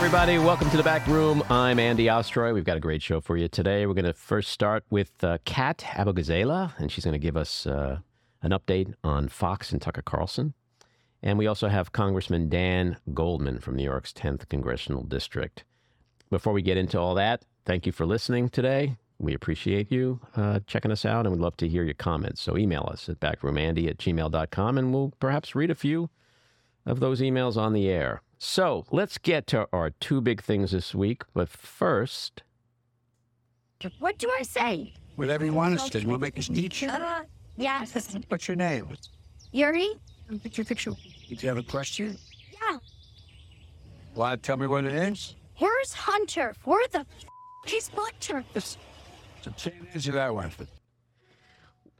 Everybody, welcome to the back room. I'm Andy Ostroy. We've got a great show for you today. We're going to first start with uh, Kat Abughazaleh, and she's going to give us uh, an update on Fox and Tucker Carlson. And we also have Congressman Dan Goldman from New York's 10th Congressional District. Before we get into all that, thank you for listening today. We appreciate you uh, checking us out, and we'd love to hear your comments. So email us at backroomandy at gmail.com, and we'll perhaps read a few of those emails on the air. So let's get to our two big things this week. But first, What do I say? Whatever you want us to. You want to make us teach? Uh, yes. What's your name? Yuri? Picture, picture. Did you have a question? Yeah. Want to tell me what it is? Where's Hunter? Where the f- is Hunter? Yes. So can't answer that one.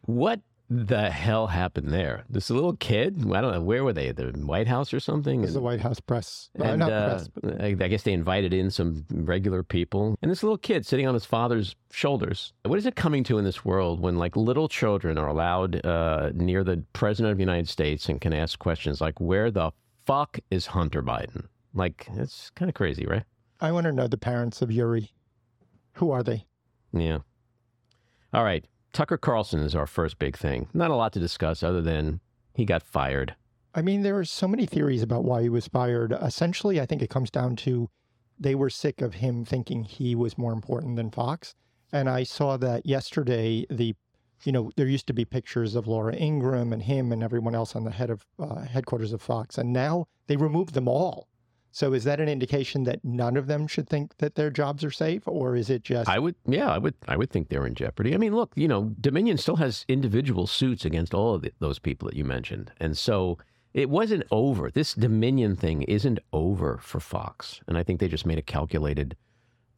what the hell happened there? This little kid, I don't know, where were they? The White House or something? It was the White House press. And not uh, press, but I I guess they invited in some regular people. And this little kid sitting on his father's shoulders. What is it coming to in this world when, like, little children are allowed uh, near the president of the United States and can ask questions like, where the fuck is Hunter Biden? Like, it's kind of crazy, right? I want to know the parents of Yuri. Who are they? Yeah. All right. Tucker Carlson is our first big thing. Not a lot to discuss other than he got fired. I mean, there are so many theories about why he was fired. Essentially, I think it comes down to they were sick of him thinking he was more important than Fox. And I saw that yesterday. The, you know, there used to be pictures of Laura Ingraham and him and everyone else on the head of uh, headquarters of Fox, and now they removed them all. So is that an indication that none of them should think that their jobs are safe, or is it just I would, yeah, I would, I would think they're in jeopardy. I mean, look, you know, Dominion still has individual suits against all of the, those people that you mentioned, and so it wasn't over. This Dominion thing isn't over for Fox, and I think they just made a calculated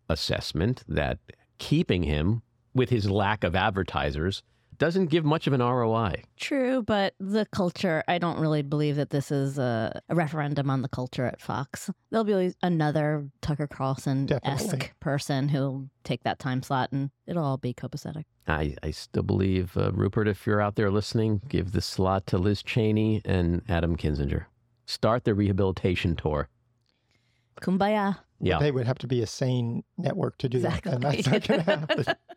assessment that keeping him with his lack of advertisers doesn't give much of an ROI. True, but the culture, I don't really believe that this is a, a referendum on the culture at Fox. There'll be another Tucker Carlson esque person who'll take that time slot and it'll all be copacetic. I, I still believe, uh, Rupert, if you're out there listening, give the slot to Liz Cheney and Adam Kinzinger. Start the rehabilitation tour. Kumbaya. Yeah. they would have to be a sane network to do that, and that's not going to happen.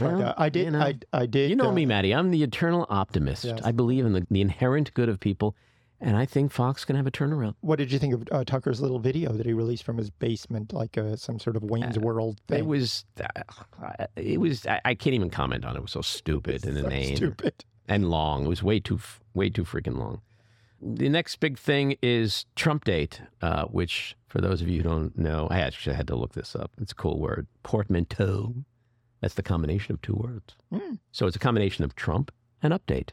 Well, uh, I did. you know. I, I did. You know uh, me, Matty. I'm the eternal optimist. Yes. I believe in the, the inherent good of people, and I think Fox can have a turnaround. What did you think of uh, Tucker's little video that he released from his basement, like uh, some sort of Wayne's World thing? It was, uh, it was. I, I can't even comment on it. It was so stupid and so inane stupid. and long. It was way too, way too freaking long. The next big thing is Trump date, uh, which for those of you who don't know, I actually had to look this up. It's a cool word, portmanteau. That's the combination of two words. Hmm. So it's a combination of Trump and update.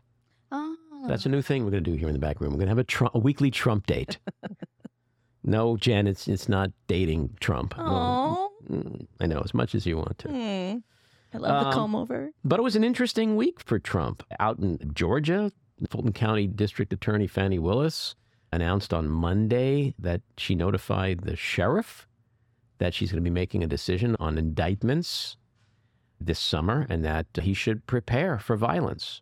Oh. That's a new thing we're going to do here in the back room. We're going to have a, Trump, a weekly Trump date. no, Jen, it's it's not dating Trump. Oh. Mm, I know as much as you want to. I love the Um, comb over. But it was an interesting week for Trump. Out in Georgia, Fulton County District Attorney Fani Willis announced on Monday that she notified the sheriff that she's going to be making a decision on indictments this summer and that he should prepare for violence.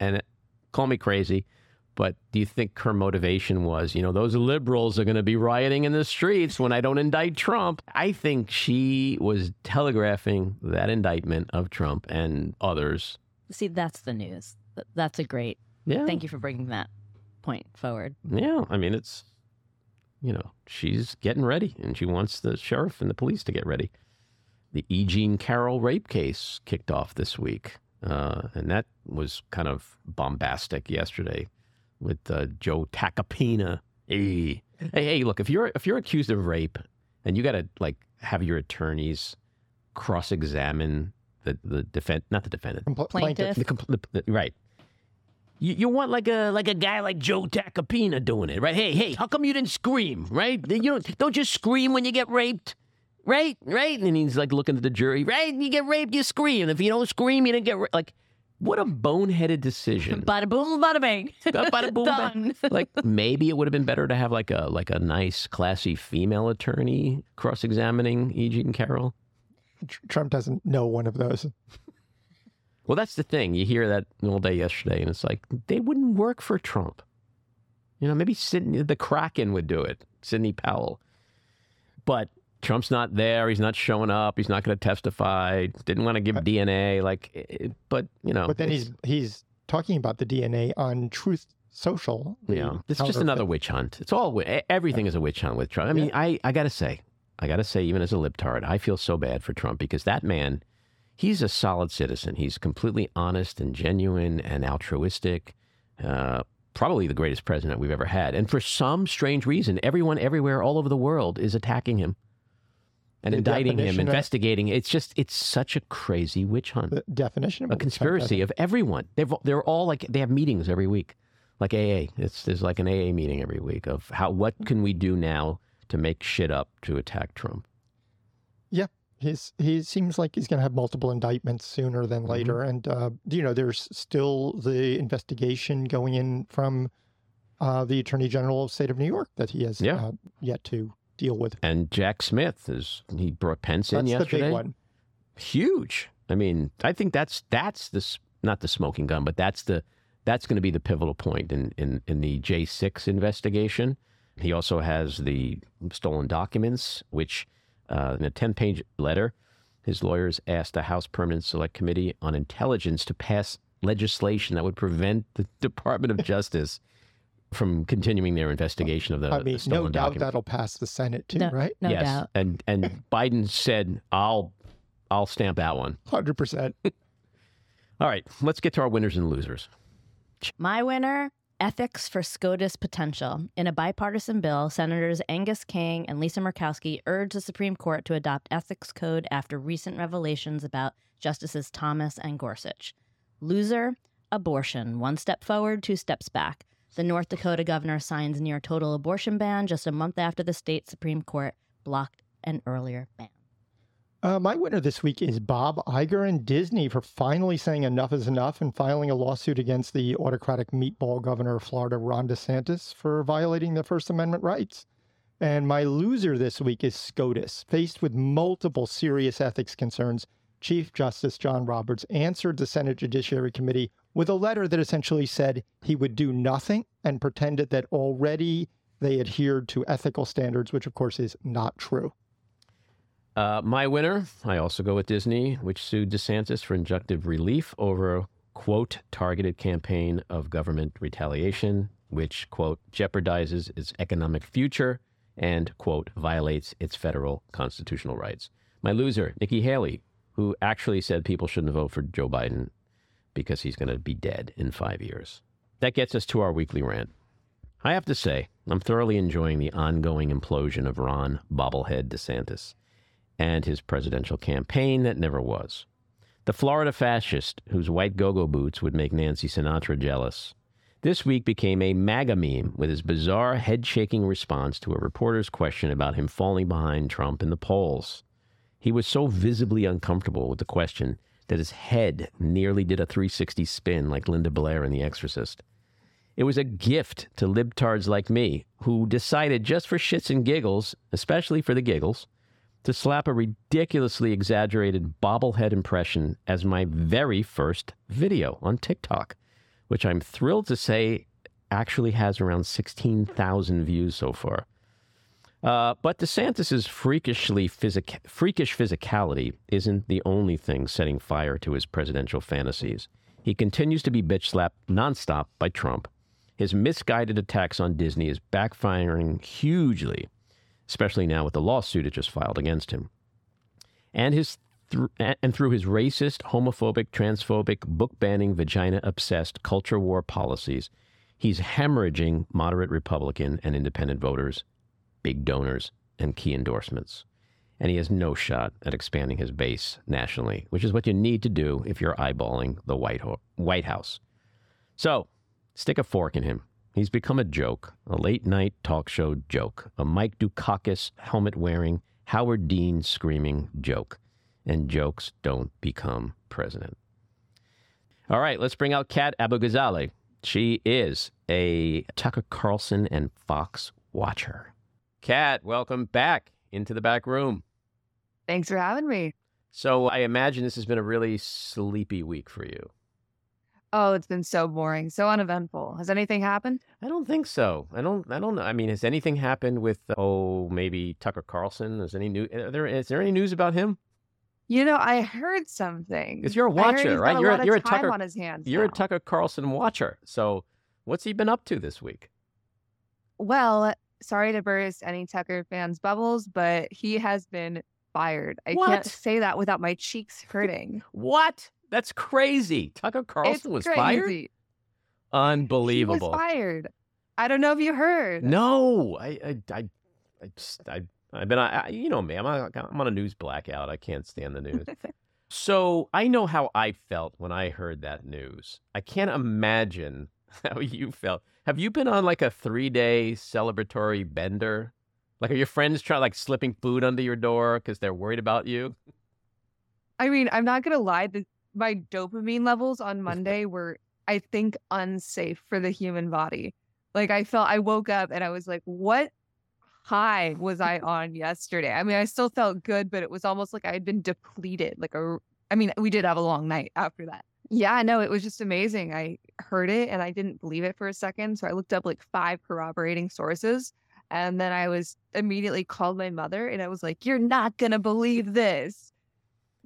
And it, call me crazy, but do you think her motivation was, you know, those liberals are going to be rioting in the streets when I don't indict Trump? I think she was telegraphing that indictment of Trump and others. See, that's the news. That's a great. Yeah. Thank you for bringing that point forward. Yeah. I mean, it's, you know, she's getting ready and she wants the sheriff and the police to get ready. The E. Jean Carroll rape case kicked off this week. Uh, and that was kind of bombastic yesterday with uh, Joe Tacopina. Hey, hey, hey, look, if you're if you're accused of rape and you got to like have your attorneys cross-examine the the defend not the defendant Compl- Plaintiff. the, compl- the, the right. You, you want like a like a guy like Joe Tacopina doing it, right? Hey, hey, how come you didn't scream, right? You don't don't just scream when you get raped, right? Right? And he's like looking at the jury, right? You get raped, you scream. If you don't scream, you didn't get ra-. like. What a boneheaded decision. Bada boom, bada bang. Bada boom, bang. Done. like maybe it would have been better to have like a like a nice, classy female attorney cross-examining E. Jean Carroll. Trump doesn't know one of those. Well, that's the thing. You hear that all day yesterday, and it's like they wouldn't work for Trump. You know, maybe Sidney, the Kraken would do it. Sidney Powell. but Trump's not there. He's not showing up. He's not going to testify. Didn't want to give DNA. Like, it, but you know. But then he's he's talking about the DNA on Truth Social. know, it's just another witch hunt. It's all everything is a witch hunt with Trump. I mean, I I gotta say, I gotta say, even as a libtard, I feel so bad for Trump because that man, he's a solid citizen. He's completely honest and genuine and altruistic. Uh, probably the greatest president we've ever had. And for some strange reason, everyone everywhere, all over the world, is attacking him and The indicting him, definition of- investigating. It's just it's such a crazy witch hunt The definition of a witch hunt, I conspiracy of everyone. They've they're all like they have meetings every week, like AA. It's there's like an AA meeting every week of how what can we do now to make shit up to attack Trump. Yeah, He's he seems like he's going to have multiple indictments sooner than Mm-hmm. later, and uh, you know there's still the investigation going in from uh, the Attorney General of the State of New York that he has Yeah. uh, yet to deal with. And Jack Smith is he brought Pence in That's the yesterday. big one. Huge. I mean, I think that's that's the not the smoking gun, but that's the that's going to be the pivotal point in in in the J six investigation. He also has the stolen documents, which uh, in a ten page letter, his lawyers asked the House Permanent Select Committee on Intelligence to pass legislation that would prevent the Department of Justice from continuing their investigation of the, I mean, stolen no doubt documents. that'll pass the Senate too, No, right? no yes, doubt. and and Biden said, "I'll I'll stamp that one." Hundred percent. All right, let's get to our winners and losers. My winner Ethics for SCOTUS Potential. In a bipartisan bill, Senators Angus King and Lisa Murkowski urged the Supreme Court to adopt ethics code after recent revelations about Justices Thomas and Gorsuch. Loser Abortion. One step forward, two steps back. The North Dakota governor signs near total abortion ban just a month after the state Supreme Court blocked an earlier ban. Uh, my winner this week is Bob Iger and Disney for finally saying enough is enough and filing a lawsuit against the autocratic meatball governor of Florida, Ron DeSantis, for violating the First Amendment rights. And my loser this week is SCOTUS. Faced with multiple serious ethics concerns, Chief Justice John Roberts answered the Senate Judiciary Committee with a letter that essentially said he would do nothing and pretended that already they adhered to ethical standards, which of course is not true. Uh, my winner, I also go with Disney, which sued DeSantis for injunctive relief over a quote targeted campaign of government retaliation, which quote jeopardizes its economic future and quote violates its federal constitutional rights. My loser, Nikki Haley, who actually said people shouldn't vote for Joe Biden because he's going to be dead in five years. That gets us to our weekly rant. I have to say, I'm thoroughly enjoying the ongoing implosion of Ron Bobblehead DeSantis and his presidential campaign that never was. The Florida fascist whose white go go boots would make Nancy Sinatra jealous. This week became a MAGA meme with his bizarre head shaking response to a reporter's question about him falling behind Trump in the polls. He was so visibly uncomfortable with the question that his head nearly did a 360 spin like Linda Blair in The Exorcist. It was a gift to libtards like me who decided just for shits and giggles, especially for the giggles, to slap a ridiculously exaggerated bobblehead impression as my very first video on TikTok, which I'm thrilled to say actually has around 16,000 views so far. Uh, but DeSantis's freakishly freakish physicality isn't the only thing setting fire to his presidential fantasies. He continues to be bitch slapped nonstop by Trump. His misguided attacks on Disney is backfiring hugely especially now with the lawsuit it just filed against him. And his thr and through his racist, homophobic, transphobic, book banning, vagina obsessed culture war policies, he's hemorrhaging moderate Republican and independent voters, big donors, and key endorsements. And he has no shot at expanding his base nationally, which is what you need to do if you're eyeballing the White, Ho- White House. So, stick a fork in him. He's become a joke, a late night talk show joke, a Mike Dukakis helmet wearing, Howard Dean screaming joke. And jokes don't become president. All right, let's bring out Kat Abu She is a Tucker Carlson and Fox watcher. Kat, welcome back into the back room. Thanks for having me. So I imagine this has been a really sleepy week for you. Oh, it's been so boring, so uneventful. Has anything happened? I don't think so. I don't. I don't know. I mean, has anything happened with? Oh, maybe Tucker Carlson. Is any new? Are there is there any news about him? You know, I heard something. Because you're a watcher, right? got You're a- a you're a Tucker- on his hands. You're a. Tucker Carlson watcher. So, what's he been up to this week? Well, sorry to burst any Tucker fans' bubbles, but he has been fired. I What? can't say that without my cheeks hurting. What? That's crazy. Tucker Carlson it's was crazy. fired. He Unbelievable. was fired. I don't know if you heard. No, I, I, I, I just, I, I've been, I, you know me. I'm, on, I'm on a news blackout. I can't stand the news. so I know how I felt when I heard that news. I can't imagine how you felt. Have you been on like a three day celebratory bender? Like, are your friends trying like slipping food under your door because they're worried about you? I mean, I'm not gonna lie. The, my dopamine levels on Monday were, I think, unsafe for the human body. Like I felt, I woke up and I was like, "What high was I on yesterday?" I mean, I still felt good, but it was almost like I had been depleted. Like a, I mean, we did have a long night after that. Yeah, no, it was just amazing. I heard it and I didn't believe it for a second, so I looked up like five corroborating sources. And then I was immediately called my mother and I was like, You're not gonna believe this.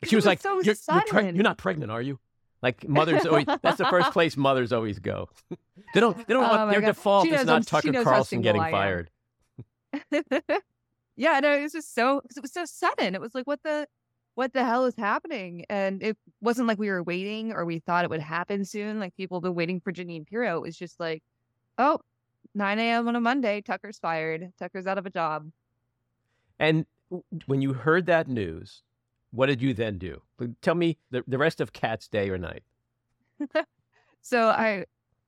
She was It like, so you're, you're, preg- you're not pregnant, are you? Like mothers always, that's the first place mothers always go. they don't, they don't Oh want their God. default She is not Tucker Carlson getting fired. yeah, no, it was just so 'cause it was so sudden. It was like, what the what the hell is happening? And it wasn't like we were waiting or we thought it would happen soon. Like people have been waiting for Jeanine Pirro. It was just like, oh, 9 a.m. on a Monday, Tucker's fired. Tucker's out of a job. And when you heard that news, what did you then do? Tell me the, the rest of Kat's day or night. So I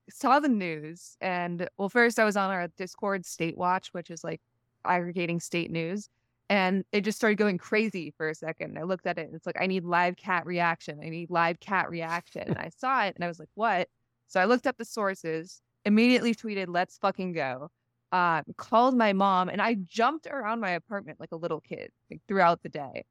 saw the news and well, first I was on our Discord State Watch, which is like aggregating state news. And it just started going crazy for a second. I looked at it and it's like, I need live Kat reaction. I need live Kat reaction. And I saw it and I was like, what? So I looked up the sources, immediately tweeted, let's fucking go. Uh, called my mom and I jumped around my apartment like a little kid like, throughout the day.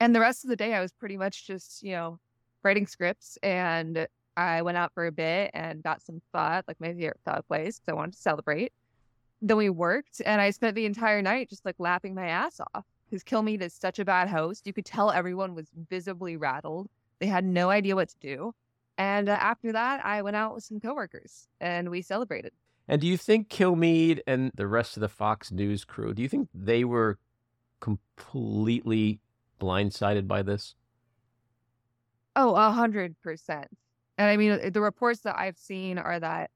And the rest of the day, I was pretty much just, you know, writing scripts and I went out for a bit and got some pho, like my favorite pho place, because I wanted to celebrate. Then we worked, and I spent the entire night just like laughing my ass off. Because Kilmeade is such a bad host. You could tell everyone was visibly rattled. They had no idea what to do. And uh, after that, I went out with some coworkers and we celebrated. And do you think Kilmeade and the rest of the Fox News crew, do you think they were completely blindsided by this? Oh, a hundred percent. And I mean, the reports that I've seen are that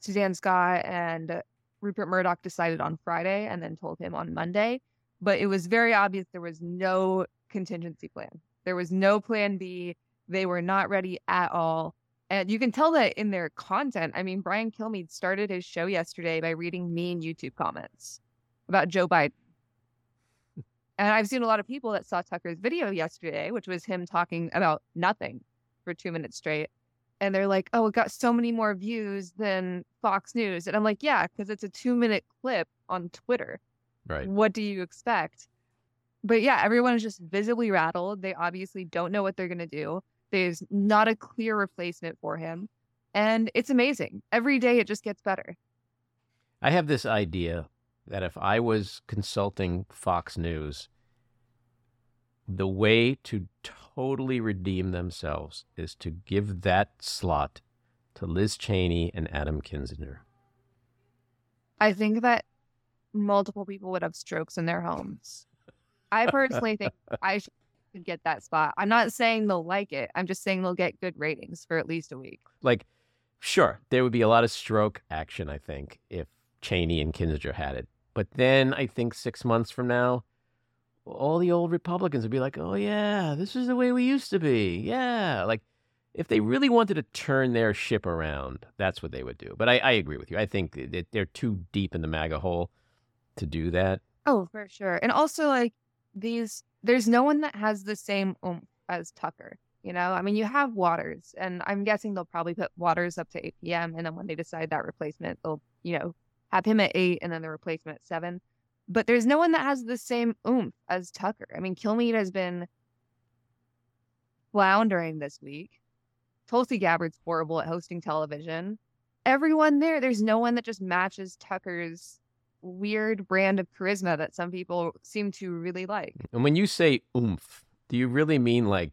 Suzanne Scott and Rupert Murdoch decided on Friday and then told him on Monday. But it was very obvious there was no contingency plan. There was no plan B. They were not ready at all. And you can tell that in their content. I mean, Brian Kilmeade started his show yesterday by reading mean YouTube comments about Joe Biden. And I've seen a lot of people that saw Tucker's video yesterday, which was him talking about nothing for two minutes straight. And they're like, oh, it got so many more views than Fox News. And I'm like, yeah, because it's a two minute clip on Twitter. Right. What do you expect? But yeah, everyone is just visibly rattled. They obviously don't know what they're going to do. There's not a clear replacement for him. And it's amazing. Every day it just gets better. I have this idea that if I was consulting Fox News, the way to totally redeem themselves is to give that slot to Liz Cheney and Adam Kinzinger. I think that multiple people would have strokes in their homes. I personally think I should get that spot. I'm not saying they'll like it. I'm just saying they'll get good ratings for at least a week. Like, sure, there would be a lot of stroke action, I think, if Cheney and Kinzinger had it. But then I think six months from now, all the old Republicans would be like, oh, yeah, this is the way we used to be. Yeah. Like, if they really wanted to turn their ship around, that's what they would do. But I, I agree with you. I think that they're too deep in the MAGA hole to do that. Oh, for sure. And also, like, these, there's no one that has the same oomph as Tucker. You know, I mean, you have Watters, and I'm guessing they'll probably put Watters up to 8 p.m. And then when they decide that replacement, they'll, you know, have him at 8 and then the replacement at 7. But there's no one that has the same oomph as Tucker. I mean, Kilmeade has been floundering this week. Tulsi Gabbard's horrible at hosting television. Everyone there, there's no one that just matches Tucker's weird brand of charisma that some people seem to really like. And when you say oomph, do you really mean like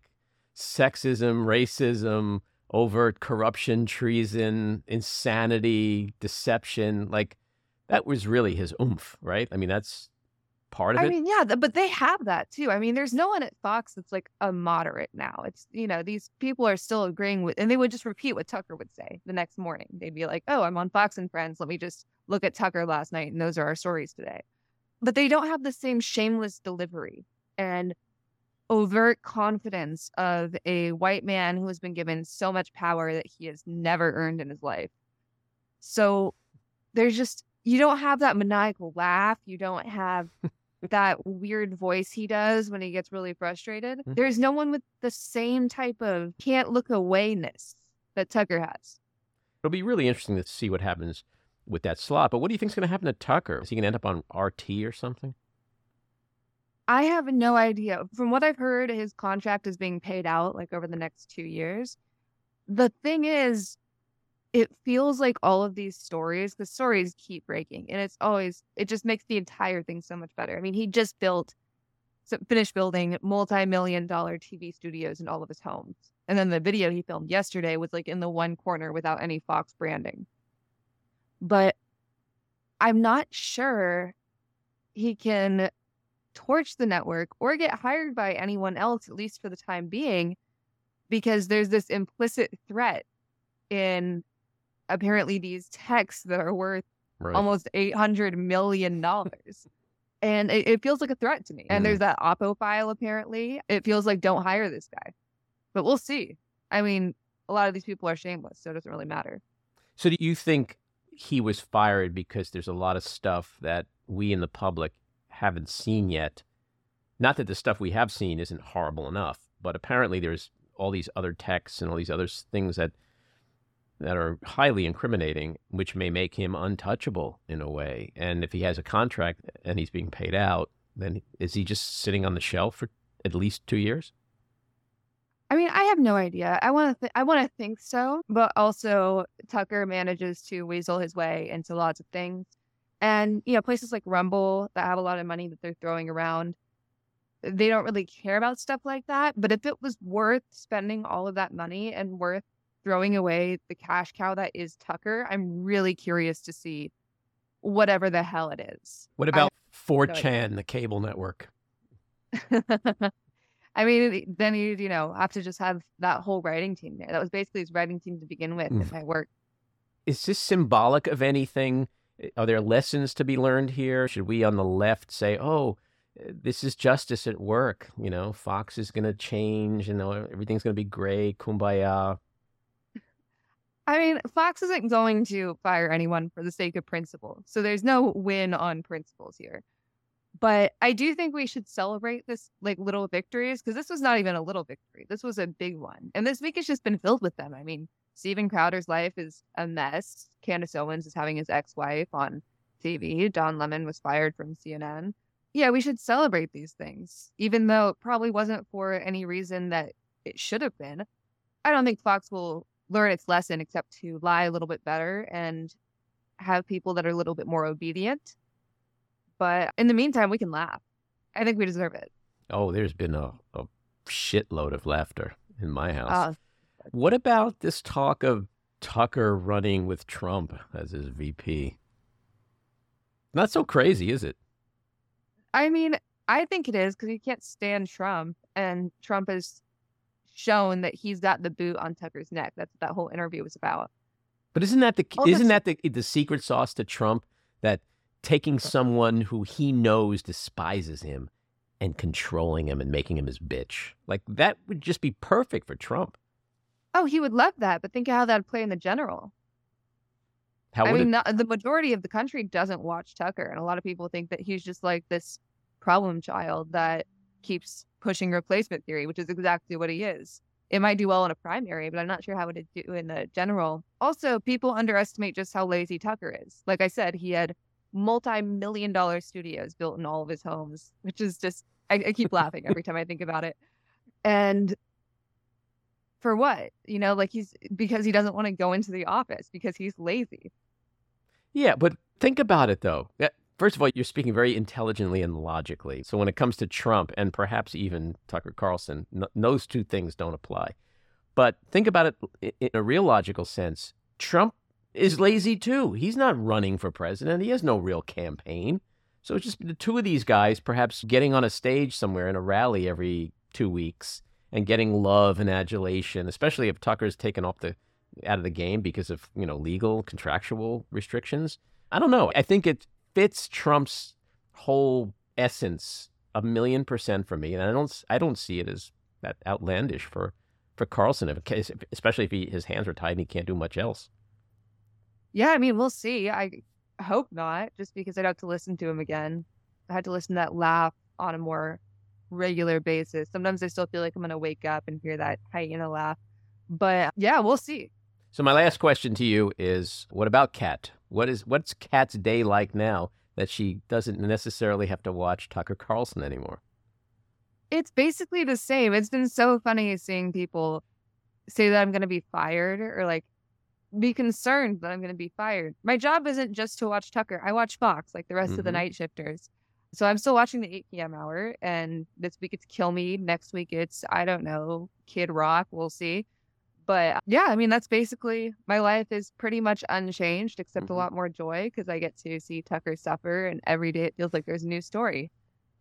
sexism, racism, overt corruption, treason, insanity, deception? Like that was really his oomph, right? I mean, that's part of I it. I mean, yeah, th- but they have that too. I mean, there's no one at Fox that's like a moderate now. It's, you know, these people are still agreeing with, and they would just repeat what Tucker would say the next morning. They'd be like, oh, I'm on Fox and Friends. Let me just look at Tucker last night, and those are our stories today. But they don't have the same shameless delivery and overt confidence of a white man who has been given so much power that he has never earned in his life. So there's just, you don't have that maniacal laugh. You don't have that weird voice he does when he gets really frustrated. Mhm. There's no one with the same type of can't look awayness that Tucker has. It'll be really interesting to see what happens with that slot. But what do you think's going to happen to Tucker? Is he going to end up on RT or something? I have no idea. From what I've heard, his contract is being paid out like over the next two years. The thing is, it feels like all of these stories, the stories keep breaking, and it's always, it just makes the entire thing so much better. I mean, he just built, finished building multi million dollar TV studios in all of his homes. And then the video he filmed yesterday was like in the one corner without any Fox branding. But I'm not sure he can torch the network or get hired by anyone else, at least for the time being, because there's this implicit threat in apparently these texts that are worth Right. almost $800 million. and it, it feels like a threat to me. And there's mm. that Oppo file, apparently. It feels like don't hire this guy. But we'll see. I mean, a lot of these people are shameless, so it doesn't really matter. So do you think he was fired because there's a lot of stuff that we in the public haven't seen yet? Not that the stuff we have seen isn't horrible enough, but apparently there's all these other texts and all these other things that that are highly incriminating, which may make him untouchable in a way. And if he has a contract and he's being paid out, then is he just sitting on the shelf for at least two years? I mean, I have no idea. I want to. Th- I want to think so, but also Tucker manages to weasel his way into lots of things, and you know, places like Rumble that have a lot of money that they're throwing around, they don't really care about stuff like that. But if it was worth spending all of that money and worth throwing away the cash cow that is Tucker, I'm really curious to see whatever the hell it is. What about no 4chan, the cable network? I mean, then you you know have to just have that whole writing team there. That was basically his writing team to begin with. Mm. It might work. is this symbolic of anything? Are there lessons to be learned here? Should we on the left say, "Oh, this is justice at work"? You know, Fox is going to change. You know, everything's going to be great. Kumbaya. I mean, Fox isn't going to fire anyone for the sake of principle. So there's no win on principles here. But I do think we should celebrate this like little victories because this was not even a little victory. This was a big one. And this week has just been filled with them. I mean, Steven Crowder's life is a mess. Candace Owens is having his ex-wife on TV. Don Lemon was fired from CNN. Yeah, we should celebrate these things, even though it probably wasn't for any reason that it should have been. I don't think Fox will learn its lesson except to lie a little bit better and have people that are a little bit more obedient. But in the meantime, we can laugh. I think we deserve it. Oh, there's been a, a shitload of laughter in my house. Uh, what about this talk of Tucker running with Trump as his VP? Not so crazy, is it? I mean, I think it is because you can't stand Trump, and Trump has shown that he's got the boot on Tucker's neck. That's what that whole interview was about. But isn't that the Oh, isn't that the the secret sauce to Trump that taking someone who he knows despises him and controlling him and making him his bitch? Like that would just be perfect for Trump. Oh, he would love that, but think of how that'd play in the general. How I mean, it, not, the majority of the country doesn't watch Tucker, and a lot of people think that he's just like this problem child that keeps pushing replacement theory, which is exactly what he is. It might do well in a primary, but I'm not sure how it would do in the general. Also, people underestimate just how lazy Tucker is. Like I said, he had multi-million dollar studios built in all of his homes, which is just I, I keep laughing every time I think about it. And for what? You know, like he's because he doesn't want to go into the office because he's lazy. Yeah, but think about it though. First of all, you're speaking very intelligently and logically. So when it comes to Trump and perhaps even Tucker Carlson, those two things don't apply. But think about it in a real logical sense. Trump is lazy too. He's not running for president. He has no real campaign. So it's just the two of these guys perhaps getting on a stage somewhere in a rally every two weeks and getting love and adulation, especially if Tucker's taken off the out of the game because of, you know, legal contractual restrictions. I don't know. I think it fits Trump's whole essence a million percent for me, and I don't I don't see it as that outlandish for for Carlson, if, especially if he, his hands are tied and he can't do much else. Yeah, I mean, we'll see. I hope not, just because I'd have to listen to him again. I had to listen to that laugh on a more regular basis. Sometimes I still feel like I'm going to wake up and hear that hyena laugh. But yeah, we'll see. So my last question to you is what about Kat? What is what's Kat's day like now that she doesn't necessarily have to watch Tucker Carlson anymore? It's basically the same. It's been so funny seeing people say that I'm going to be fired or like be concerned that I'm going to be fired. My job isn't just to watch Tucker. I watch Fox like the rest mm-hmm. of the night shifters. So I'm still watching the 8 p.m. hour. And this week it's Kill Me. Next week it's, I don't know, Kid Rock. We'll see. But yeah, I mean, that's basically my life is pretty much unchanged, except mm-hmm. a lot more joy because I get to see Tucker suffer, and every day it feels like there's a new story.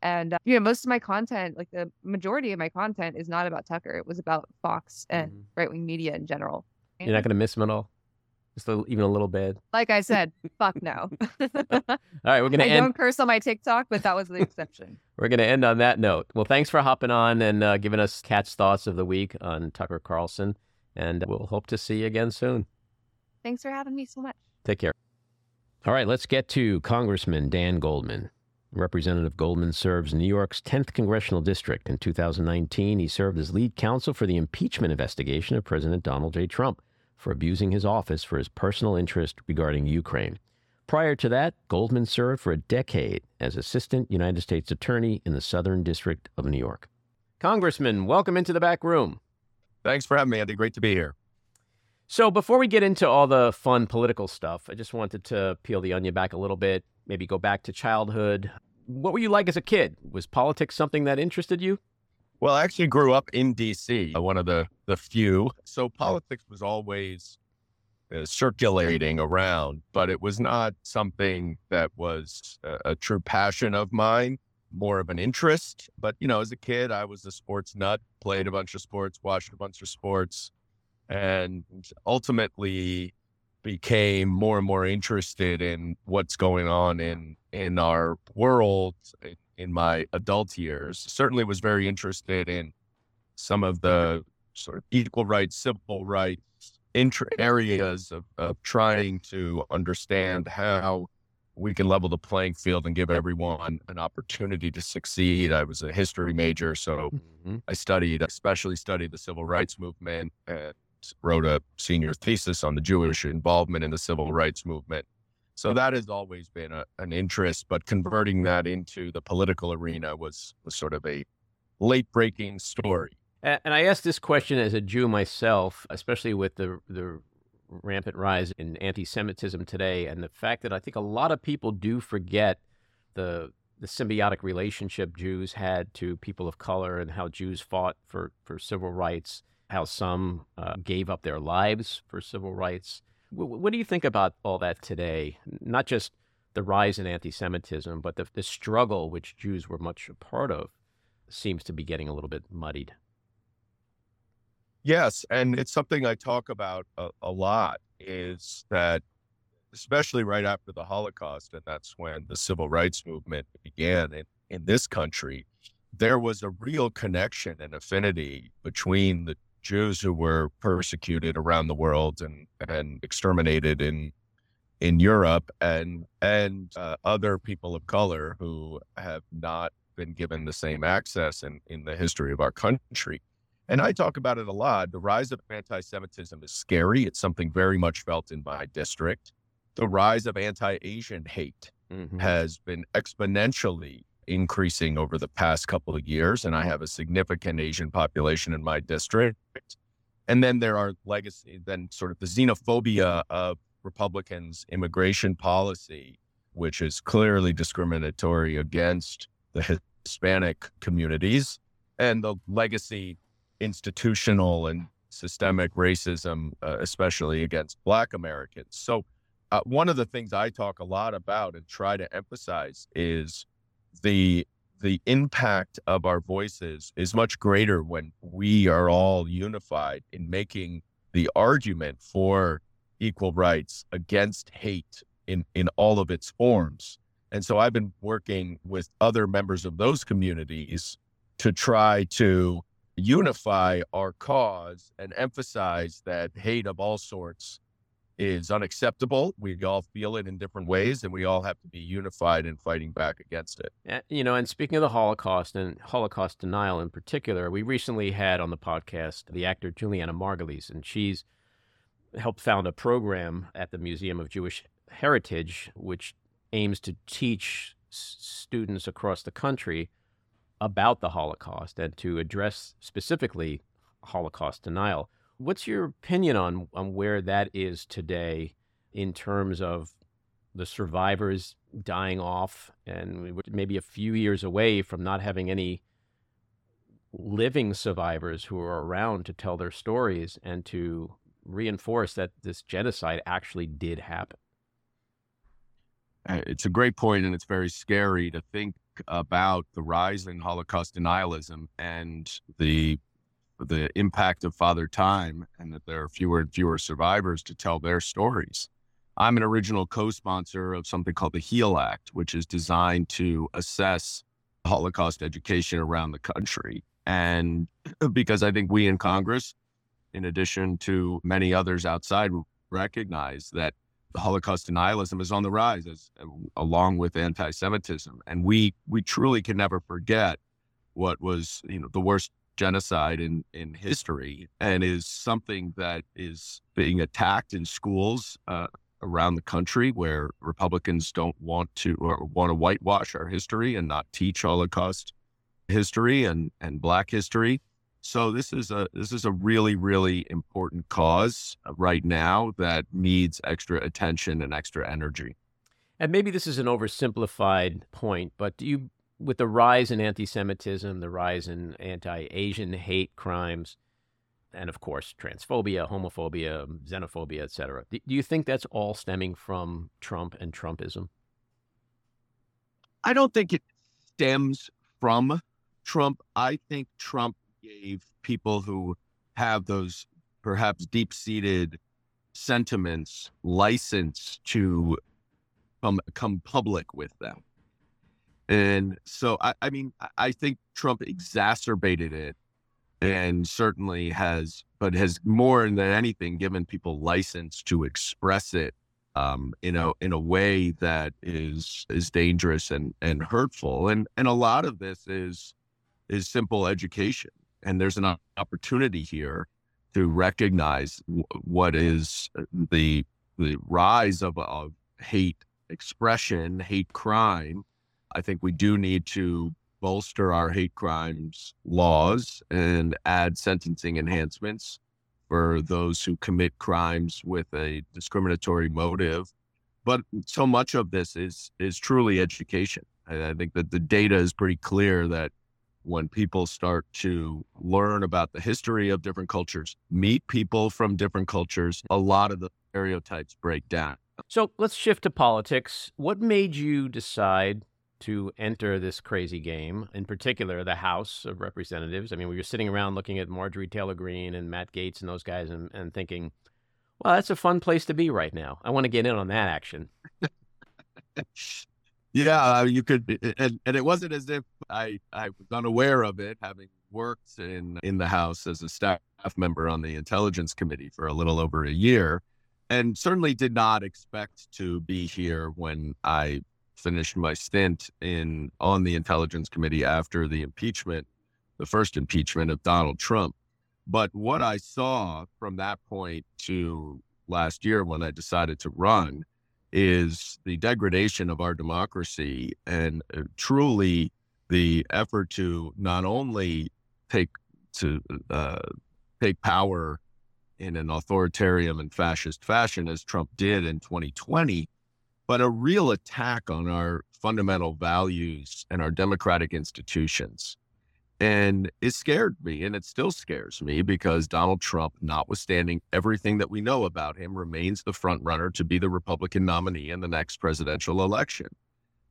And uh, you know, most of my content, like the majority of my content, is not about Tucker. It was about Fox and mm-hmm. right wing media in general. You're not going to miss him at all, just a, even a little bit. Like I said, fuck no. all right, we're going to. I end... don't curse on my TikTok, but that was the exception. we're going to end on that note. Well, thanks for hopping on and uh, giving us Kat's thoughts of the week on Tucker Carlson and we'll hope to see you again soon. Thanks for having me so much. Take care. All right, let's get to Congressman Dan Goldman. Representative Goldman serves New York's 10th congressional district. In 2019, he served as lead counsel for the impeachment investigation of President Donald J. Trump for abusing his office for his personal interest regarding Ukraine. Prior to that, Goldman served for a decade as Assistant United States Attorney in the Southern District of New York. Congressman, welcome into the back room. Thanks for having me, Andy. Great to be here. So, before we get into all the fun political stuff, I just wanted to peel the onion back a little bit, maybe go back to childhood. What were you like as a kid? Was politics something that interested you? Well, I actually grew up in D.C., one of the, the few. So, politics was always uh, circulating around, but it was not something that was a, a true passion of mine more of an interest. But, you know, as a kid, I was a sports nut, played a bunch of sports, watched a bunch of sports, and ultimately became more and more interested in what's going on in in our world in my adult years. Certainly was very interested in some of the sort of equal rights, civil rights areas of, of trying to understand how we can level the playing field and give everyone an opportunity to succeed. I was a history major, so mm-hmm. I studied, especially studied the civil rights movement and wrote a senior thesis on the Jewish involvement in the civil rights movement. So that has always been a, an interest, but converting that into the political arena was, was sort of a late breaking story. And I asked this question as a Jew myself, especially with the the rampant rise in anti-Semitism today, and the fact that I think a lot of people do forget the the symbiotic relationship Jews had to people of color and how Jews fought for for civil rights, how some uh, gave up their lives for civil rights. W- what do you think about all that today? Not just the rise in anti-Semitism, but the, the struggle which Jews were much a part of seems to be getting a little bit muddied. Yes, and it's something I talk about a, a, lot is that especially right after the Holocaust and that's when the civil rights movement began in, in this country, there was a real connection and affinity between the Jews who were persecuted around the world and and exterminated in in Europe and and uh, other people of color who have not been given the same access in, in the history of our country. And I talk about it a lot. The rise of anti Semitism is scary. It's something very much felt in my district. The rise of anti Asian hate mm-hmm. has been exponentially increasing over the past couple of years. And I have a significant Asian population in my district. And then there are legacy, then sort of the xenophobia of Republicans' immigration policy, which is clearly discriminatory against the Hispanic communities, and the legacy institutional and systemic racism, uh, especially against Black Americans. So, uh, one of the things I talk a lot about and try to emphasize is the the impact of our voices is much greater when we are all unified in making the argument for equal rights against hate in, in all of its forms. And so I've been working with other members of those communities to try to unify our cause and emphasize that hate of all sorts is unacceptable. We all feel it in different ways, and we all have to be unified in fighting back against it. You know, and speaking of the Holocaust and Holocaust denial in particular, we recently had on the podcast the actor Julianna Margulies, and she's helped found a program at the Museum of Jewish Heritage, which aims to teach students across the country about the Holocaust and to address specifically Holocaust denial. What's your opinion on on where that is today in terms of the survivors dying off and maybe a few years away from not having any living survivors who are around to tell their stories and to reinforce that this genocide actually did happen. Uh, it's a great point, and it's very scary to think about the rise in Holocaust denialism and the the impact of Father Time and that there are fewer and fewer survivors to tell their stories. I'm an original co sponsor of something called the HEAL Act, which is designed to assess Holocaust education around the country. And because I think we in Congress, in addition to many others outside, recognize that Holocaust denialism is on the rise, as, along with anti-Semitism, and we we truly can never forget what was you know the worst genocide in, in history and is something that is being attacked in schools uh, around the country where Republicans don't want to or want to whitewash our history and not teach Holocaust history and, and Black history. So this is a this is a really really important cause uh, right now that needs extra attention and extra energy. And maybe this is an oversimplified point, but do you with the rise in anti Semitism, the rise in anti Asian hate crimes, and of course, transphobia, homophobia, xenophobia, etc. Do you think that's all stemming from Trump and Trumpism? I don't think it stems from Trump. I think Trump gave people who have those perhaps deep seated sentiments license to come, come public with them. And so, I, I mean, I think Trump exacerbated it and certainly has, but has more than anything given people license to express it um, in a in a way that is is dangerous and and hurtful. And and a lot of this is is simple education. And there's an opportunity here to recognize w- what is uh, the the rise of, of hate expression, hate crime, I think we do need to bolster our hate crimes laws and add sentencing enhancements for those who commit crimes with a discriminatory motive. But so much of this is is truly education. I, I think that the data is pretty clear that when people start to learn about the history of different cultures, meet people from different cultures, a lot of the stereotypes break down. So let's shift to politics. What made you decide to enter this crazy game, in particular the House of Representatives. I mean, we were sitting around looking at Marjorie Taylor Greene and Matt Gaetz and those guys and, and thinking, well, that's a fun place to be right now. I want to get in on that action. yeah, uh, you could, and, and it wasn't as if I, I was unaware of it, having worked in, in the House as a staff member on the Intelligence Committee for a little over a year and certainly did not expect to be here when I finished my stint in on the Intelligence Committee after the impeachment, the first impeachment of Donald Trump. But what I saw from that point to last year when I decided to run is the degradation of our democracy and uh, truly the effort to not only take to uh, take power in an authoritarian and fascist fashion as Trump did in 2020, but a real attack on our fundamental values and our democratic institutions. And it scared me, and it still scares me because Donald Trump, notwithstanding everything that we know about him, remains the front runner to be the Republican nominee in the next presidential election.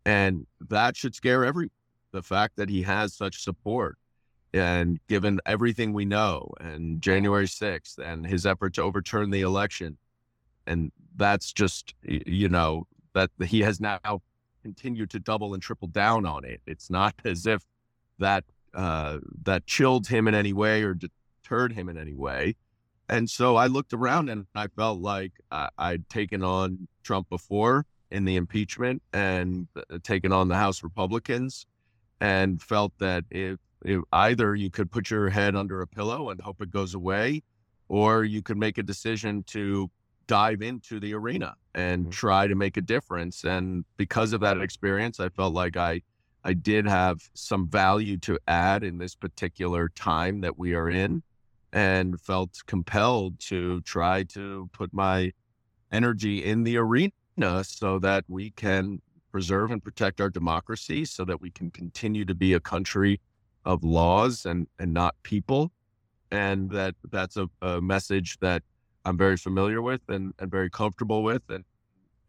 And that should scare everyone. The fact that he has such support and given everything we know and January 6th and his effort to overturn the election. And that's just, you know, that he has now continued to double and triple down on it. It's not as if that uh, that chilled him in any way or deterred him in any way. And so I looked around and I felt like I, I'd taken on Trump before in the impeachment and uh, taken on the House Republicans and felt that if, if either you could put your head under a pillow and hope it goes away, or you could make a decision to dive into the arena and mm-hmm. try to make a difference. And because of that experience, I felt like I I did have some value to add in this particular time that we are in and felt compelled to try to put my energy in the arena so that we can preserve and protect our democracy so that we can continue to be a country of laws and, and not people. And that that's a, a message that I'm very familiar with and, and very comfortable with and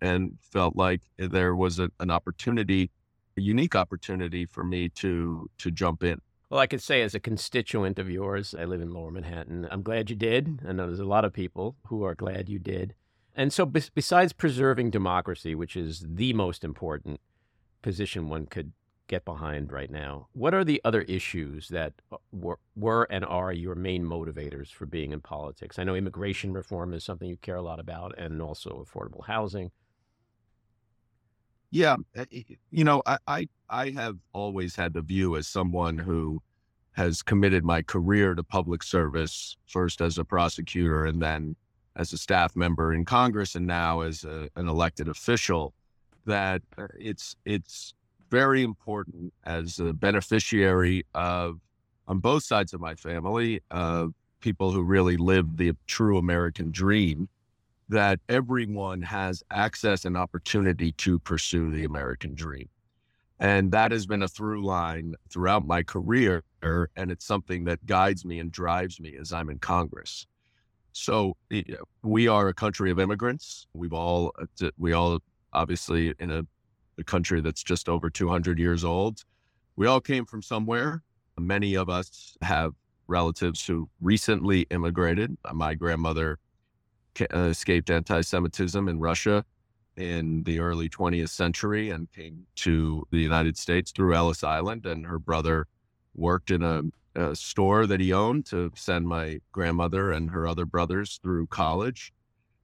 and felt like there was a, an opportunity, a unique opportunity for me to to jump in. Well, I could say as a constituent of yours, I live in Lower Manhattan. I'm glad you did. I know there's a lot of people who are glad you did. And so, be- besides preserving democracy, which is the most important position one could get behind right now, what are the other issues that uh, were, were and are your main motivators for being in politics? I know immigration reform is something you care a lot about, and also affordable housing. Yeah, eh, you know, I, I I have always had the view as someone who has committed my career to public service, first as a prosecutor and then as a staff member in Congress and now as a, an elected official that uh, it's it's very important as a beneficiary of on both sides of my family of people who really live the true American dream that everyone has access and opportunity to pursue the American dream. And that has been a through line throughout my career. And it's something that guides me and drives me as I'm in Congress. So we are a country of immigrants. We've all, uh, we all obviously in a, a country that's just over 200 years old. We all came from somewhere. Many of us have relatives who recently immigrated. My grandmother Uh, escaped anti Semitism in Russia in the early 20th century and came to the United States through Ellis Island. And her brother worked in a a store that he owned to send my grandmother and her other brothers through college.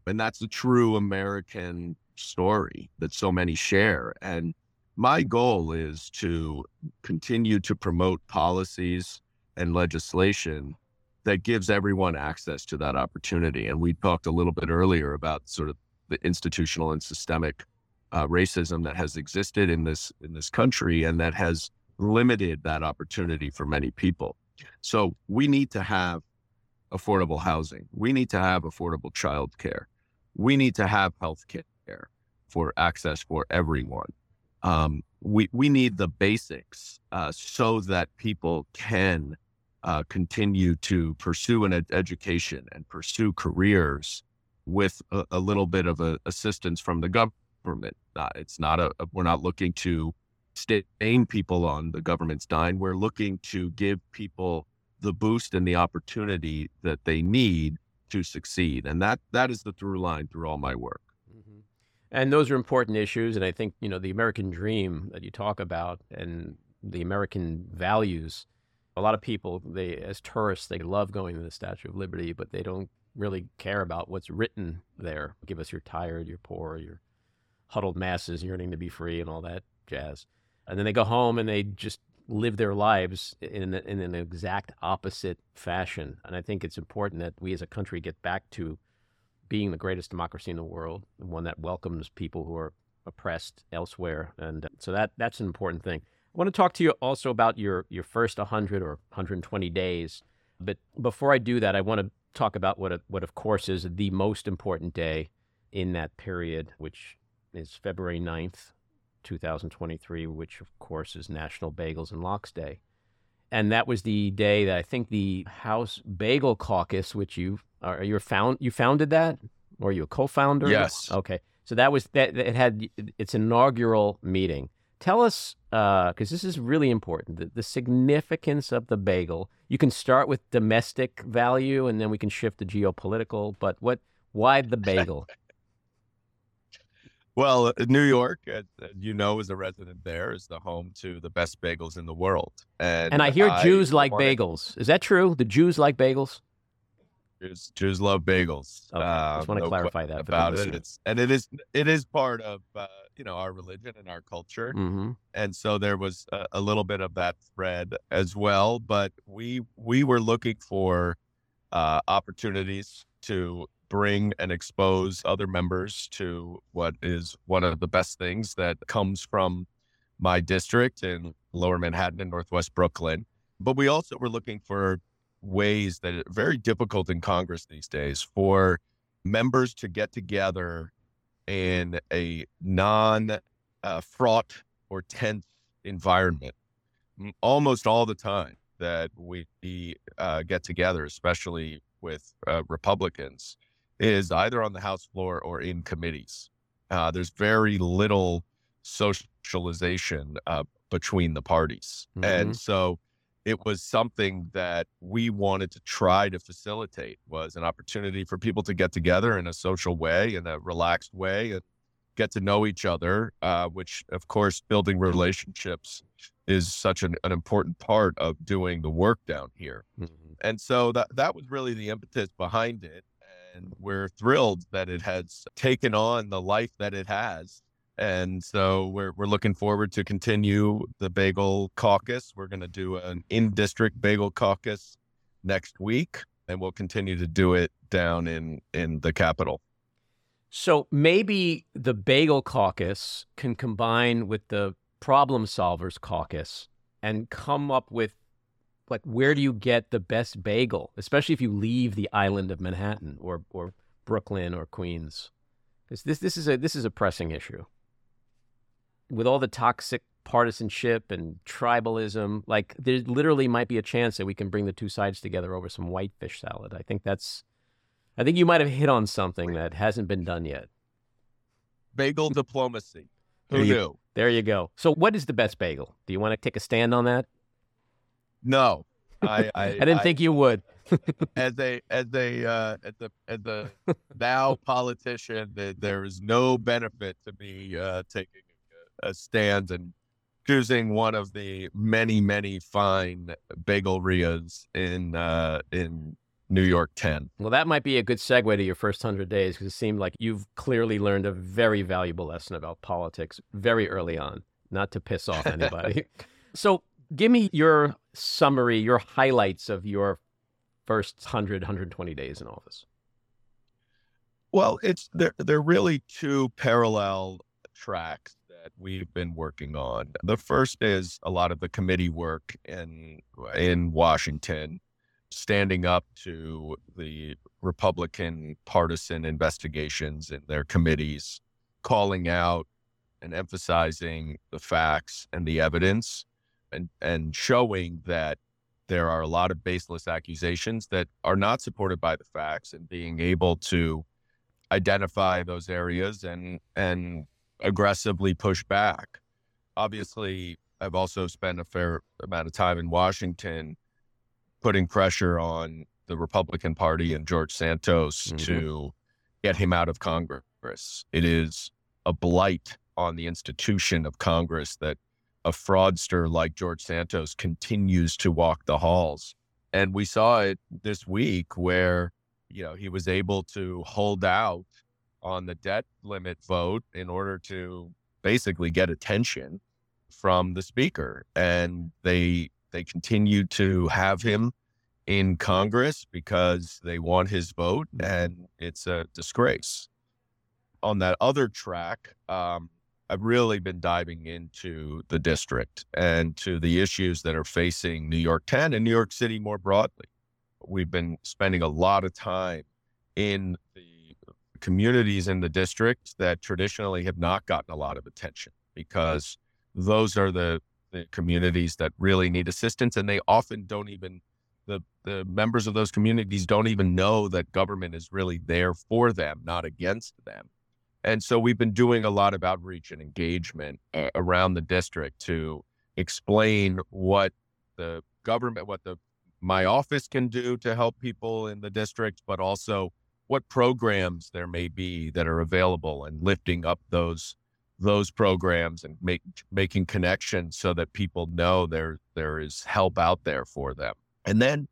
And that's the true American story that so many share. And my goal is to continue to promote policies and legislation that gives everyone access to that opportunity. And we talked a little bit earlier about sort of the institutional and systemic uh, racism that has existed in this in this country and that has limited that opportunity for many people. So we need to have affordable housing. We need to have affordable childcare. We need to have health care for access for everyone. Um, we, we need the basics uh, so that people can uh, continue to pursue an ed- education and pursue careers with a, a little bit of a, assistance from the government. It's not a, a, we're not looking to stain people on the government's dime. We're looking to give people the boost and the opportunity that they need to succeed. And that that is the through line through all my work. Mm-hmm. And those are important issues. And I think, you know, the American dream that you talk about and the American values, a lot of people, they as tourists, they love going to the Statue of Liberty, but they don't really care about what's written there. Give us your tired, your poor, your huddled masses yearning to be free and all that jazz and then they go home and they just live their lives in, in an exact opposite fashion. And I think it's important that we as a country get back to being the greatest democracy in the world, one that welcomes people who are oppressed elsewhere. And so that that's an important thing. I want to talk to you also about your your first 100 or 120 days. But before I do that, I want to talk about what, what of course is the most important day in that period, which is February 9th, 2023, which of course is National Bagels and Lox Day. And that was the day that I think the House Bagel Caucus, which you are you found you founded that, or are you a co-founder? Yes. Okay. So that was that. It had its inaugural meeting. Tell us, because uh, this is really important, the, the significance of the bagel. You can start with domestic value, and then we can shift to geopolitical. But what? Why the bagel? Well, uh, New York, as, you know, as a resident there, is the home to the best bagels in the world. And, and I hear I Jews like wanted- bagels. Is that true? The Jews like bagels? Jews, Jews love bagels. Okay, I just Um, want to no clarify that about it. It's and it is it is part of uh, you know our religion and our culture, Mm-hmm. and so there was a, a little bit of that thread as well. But we we were looking for uh, opportunities to bring and expose other members to what is one of the best things that comes from my district in Lower Manhattan and Northwest Brooklyn. But we also were looking for ways that are very difficult in Congress these days for members to get together in a non uh, fraught or tense environment almost all the time that we uh, get together, especially with uh, Republicans, is either on the House floor or in committees. Uh, there's very little socialization uh, between the parties. And so it was something that we wanted to try to facilitate was an opportunity for people to get together in a social way in a relaxed way and get to know each other uh, which of course building relationships is such an, an important part of doing the work down here Mm-hmm. and so that that was really the impetus behind it and we're thrilled that it has taken on the life that it has and so we're we're looking forward to continue the bagel caucus. We're going to do an in-district bagel caucus next week, and we'll continue to do it down in in the capital. So maybe the Bagel Caucus can combine with the Problem Solvers Caucus and come up with like where do you get the best bagel, especially if you leave the island of Manhattan or or Brooklyn or Queens. Because this this is a this is a pressing issue. With all the toxic partisanship and tribalism, like there literally might be a chance that we can bring the two sides together over some whitefish salad. I think that's I think you might have hit on something that hasn't been done yet. Bagel diplomacy. Who There you- knew? There you go. So, what is the best bagel? Do you want to take a stand on that? No, I I, I didn't think you would. as a as a uh, as a as a now politician there is no benefit to me uh, taking a, a stand and choosing one of the many many fine bagel-rias in uh, in New York 10. Well, that might be a good segue to your first 100 days because it seemed like you've clearly learned a very valuable lesson about politics very early on, not to piss off anybody. so, give me your summary, your highlights of your first 100, 120 days in office. Well, it's they're they're really two parallel tracks that we've been working on. The first is a lot of the committee work in in Washington, standing up to the Republican partisan investigations in their committees, calling out and emphasizing the facts and the evidence and and showing that there are a lot of baseless accusations that are not supported by the facts and being able to identify those areas and and aggressively push back. Obviously, I've also spent a fair amount of time in Washington putting pressure on the Republican Party and George Santos Mhm. to get him out of Congress. It is a blight on the institution of Congress that a fraudster like George Santos continues to walk the halls. And we saw it this week where you know, he was able to hold out on the debt limit vote in order to basically get attention from the speaker. And they they continue to have him in Congress because they want his vote, and it's a disgrace. On that other track, um, I've really been diving into the district and to the issues that are facing New York 10 and New York City more broadly we've been spending a lot of time in the communities in the district that traditionally have not gotten a lot of attention because those are the, the communities that really need assistance and they often don't even the the members of those communities don't even know that government is really there for them not against them. And so we've been doing a lot of outreach and engagement uh, around the district to explain what the government what the my office can do to help people in the district but also what programs there may be that are available and lifting up those those programs and make, making connections so that people know there there is help out there for them. And then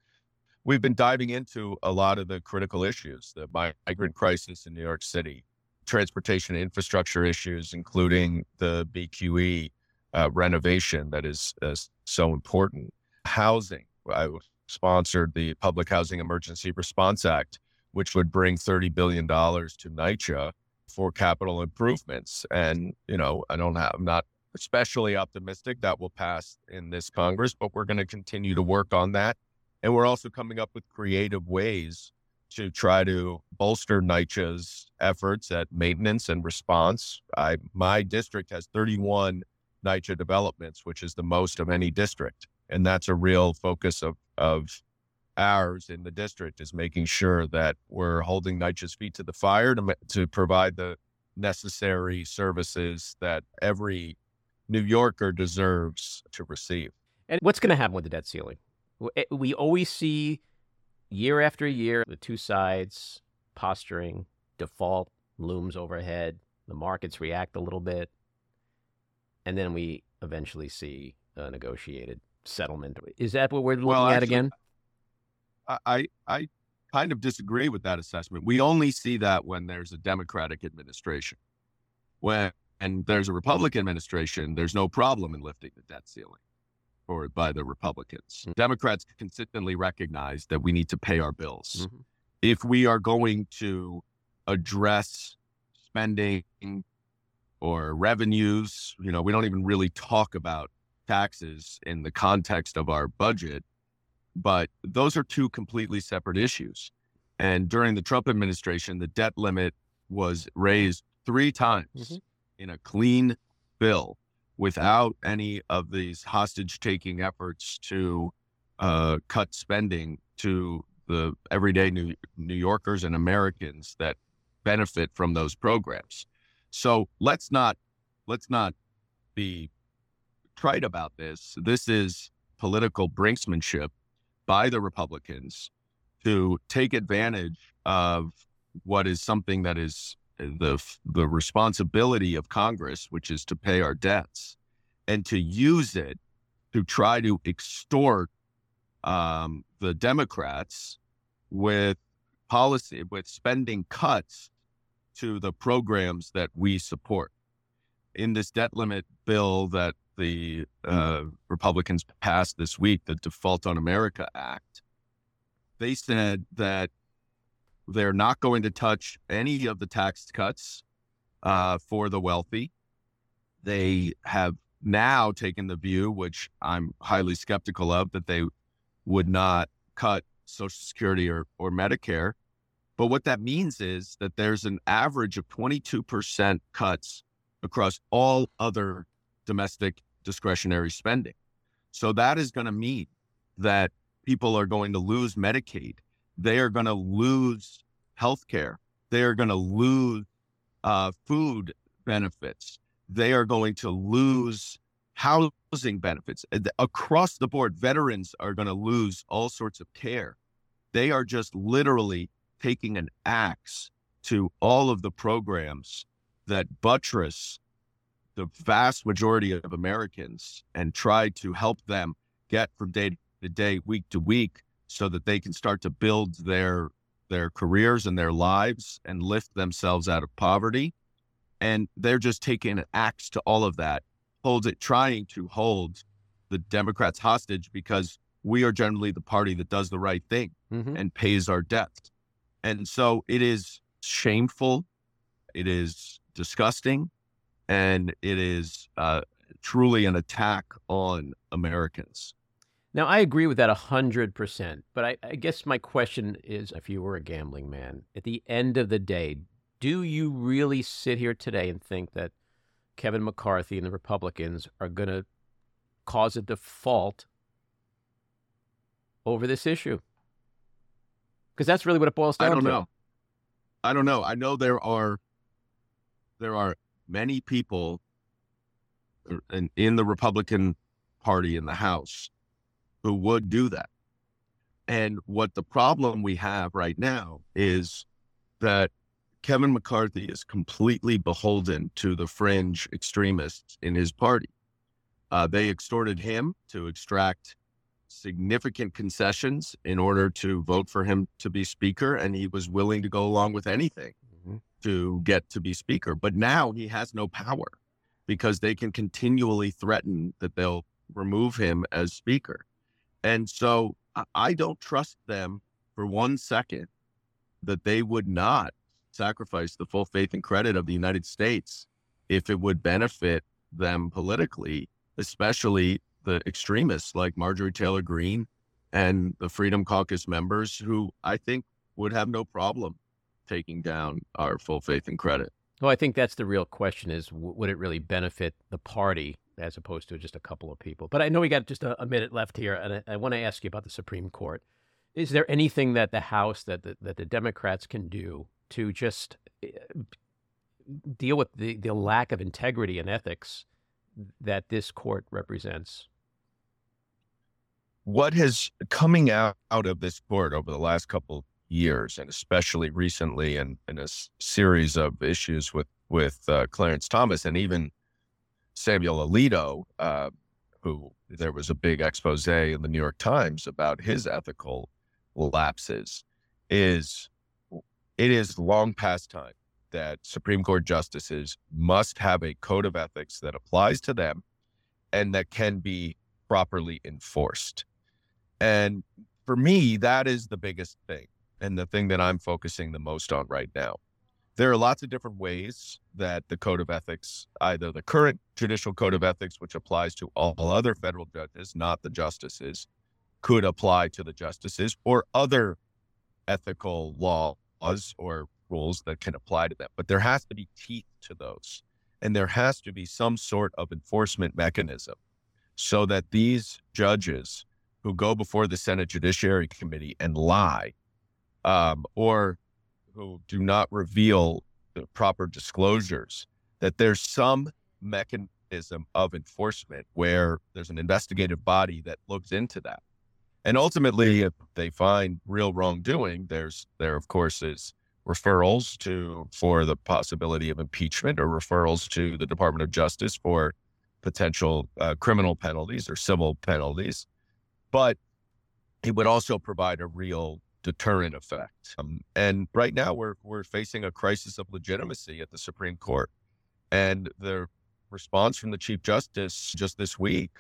we've been diving into a lot of the critical issues, the migrant crisis in New York City, transportation infrastructure issues, including the BQE uh, renovation that is uh, so important, housing. I sponsored the Public Housing Emergency Response Act, which would bring $30 billion to NYCHA for capital improvements. And, you know, I don't have, I'm not especially optimistic that will pass in this Congress, but we're going to continue to work on that. And we're also coming up with creative ways to try to bolster NYCHA's efforts at maintenance and response. I, my district has 31 NYCHA developments, which is the most of any district. And that's a real focus of, of ours in the district is making sure that we're holding NYCHA's feet to the fire to, to provide the necessary services that every New Yorker deserves to receive. And what's going to happen with the debt ceiling? Eh, we always see year after year the two sides posturing, default looms overhead, the markets react a little bit, and then we eventually see a negotiated settlement. Is that what we're looking well, actually, at again? I, I kind of disagree with that assessment. We only see that when there's a Democratic administration. When and there's a Republican administration, there's no problem in lifting the debt ceiling for by the Republicans. Mm-hmm. Democrats consistently recognize that we need to pay our bills. Mm-hmm. If we are going to address spending or revenues, you know, we don't even really talk about taxes in the context of our budget but those are two completely separate issues. And during the Trump administration, the debt limit was raised three times mm-hmm. in a clean bill without any of these hostage taking efforts to uh, cut spending to the everyday New, New Yorkers and Americans that benefit from those programs. So let's not let's not be trite about this. This is political brinksmanship by the Republicans to take advantage of what is something that is uh, the the responsibility of Congress, which is to pay our debts, and to use it to try to extort um, the Democrats with policy with spending cuts to the programs that we support. In this debt limit bill that the uh, Republicans passed this week, the Default on America Act, they said that they're not going to touch any of the tax cuts uh, for the wealthy. They have now taken the view, which I'm highly skeptical of, that they would not cut Social Security or, or Medicare. But what that means is that there's an average of 22% cuts across all other domestic discretionary spending. So that is going to mean that people are going to lose Medicaid. They are going to lose health care. They are going to lose uh, food benefits. They are going to lose housing benefits. Across the board, veterans are going to lose all sorts of care. They are just literally taking an axe to all of the programs that buttress the vast majority of Americans and try to help them get from day to day, week to week, so that they can start to build their their careers and their lives and lift themselves out of poverty. And they're just taking an axe to all of that, holds it, trying to hold the Democrats hostage because we are generally the party that does the right thing mm-hmm. and pays our debts. And so it is shameful. It is disgusting and it is uh, truly an attack on Americans. Now, I agree with that 100%. But I, I guess my question is if you were a gambling man, at the end of the day, do you really sit here today and think that Kevin McCarthy and the Republicans are going to cause a default over this issue? Because that's really what it boils down to. I don't to. know. I don't know. I know there are there are many people in, in the Republican Party in the House who would do that. And what the problem we have right now is that Kevin McCarthy is completely beholden to the fringe extremists in his party. Uh, they extorted him to extract significant concessions in order to vote for him to be speaker, and he was willing to go along with anything. To get to be speaker. But now he has no power because they can continually threaten that they'll remove him as speaker. And so I- don't trust them for one second that they would not sacrifice the full faith and credit of the United States if it would benefit them politically, especially the extremists like Marjorie Taylor Greene and the Freedom Caucus members who I think would have no problem taking down our full faith and credit. Well, I think that's the real question: is w- would it really benefit the party as opposed to just a couple of people? But I know we got just a, a minute left here, and I, I want to ask you about the Supreme Court. Is there anything that the House that the, that the Democrats can do to just eh, deal with the, the lack of integrity and ethics that this court represents? what has coming out, out of this court over the last couple years, and especially recently, in, in a series of issues with with uh, Clarence Thomas and even Samuel Alito, uh, who there was a big expose in the New York Times about his ethical lapses, is it is long past time that Supreme Court justices must have a code of ethics that applies to them and that can be properly enforced. And for me, that is the biggest thing and the thing that I'm focusing the most on right now. There are lots of different ways that the code of ethics, either the current judicial code of ethics, which applies to all other federal judges, not the justices, could apply to the justices, or other ethical laws or rules that can apply to them. But there has to be teeth to those. And there has to be some sort of enforcement mechanism so that these judges who go before the Senate Judiciary Committee and lie, um, or who do not reveal the proper disclosures, that there's some mechanism of enforcement where there's an investigative body that looks into that. And ultimately, if they find real wrongdoing, there's there of course is referrals to for the possibility of impeachment or referrals to the Department of Justice for potential uh, criminal penalties or civil penalties, but it would also provide a real deterrent effect. Um, and right now, we're we're facing a crisis of legitimacy at the Supreme Court, and the response from the Chief Justice just this week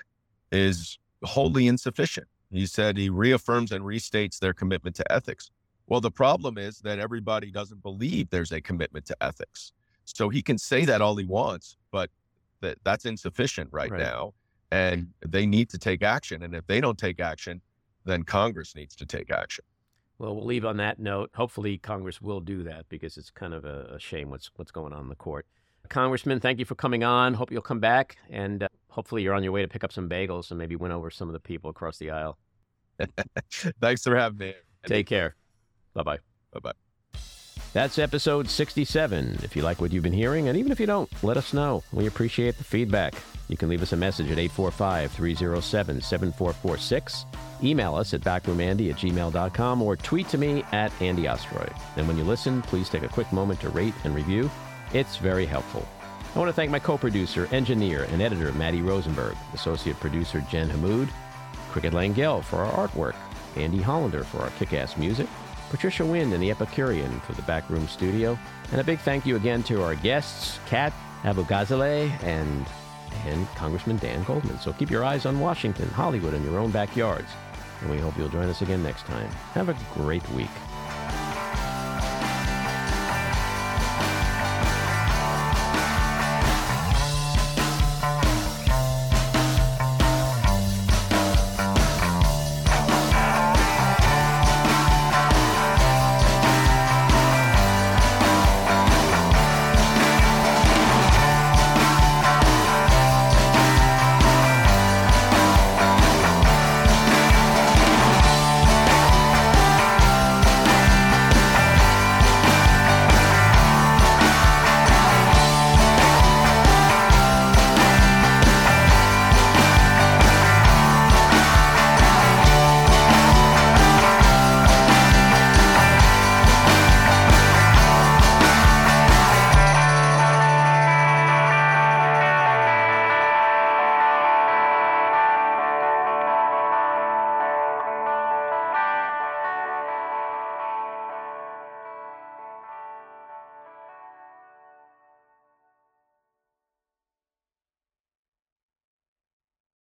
is wholly insufficient. He said he reaffirms and restates their commitment to ethics. Well, the problem is that everybody doesn't believe there's a commitment to ethics. So he can say that all he wants, but that that's insufficient right, Right. now. And they need to take action. And if they don't take action, then Congress needs to take action. Well, we'll leave on that note. Hopefully, Congress will do that because it's kind of a, a shame what's what's going on in the court. Congressman, thank you for coming on. Hope you'll come back, and uh, hopefully, you're on your way to pick up some bagels and maybe win over some of the people across the aisle. Thanks for having me. Take care. Bye bye. Bye bye. That's episode 67. If you like what you've been hearing, and even if you don't, let us know. We appreciate the feedback. You can leave us a message at 845 307 7446. Email us at backroomandy at gmail.com or tweet to me at Andy Ostroy. And when you listen, please take a quick moment to rate and review. It's very helpful. I want to thank my co producer, engineer, and editor, Matty Rosenberg, associate producer, Jen Hammoud, Cricket Lengyel for our artwork, Andy Hollander for our kick ass music, Patricia Wind and the Epicurean for the Backroom Studio, and a big thank you again to our guests, Kat Abughazaleh and, and Congressman Dan Goldman. So keep your eyes on Washington, Hollywood, and your own backyards. And we hope you'll join us again next time. Have a great week.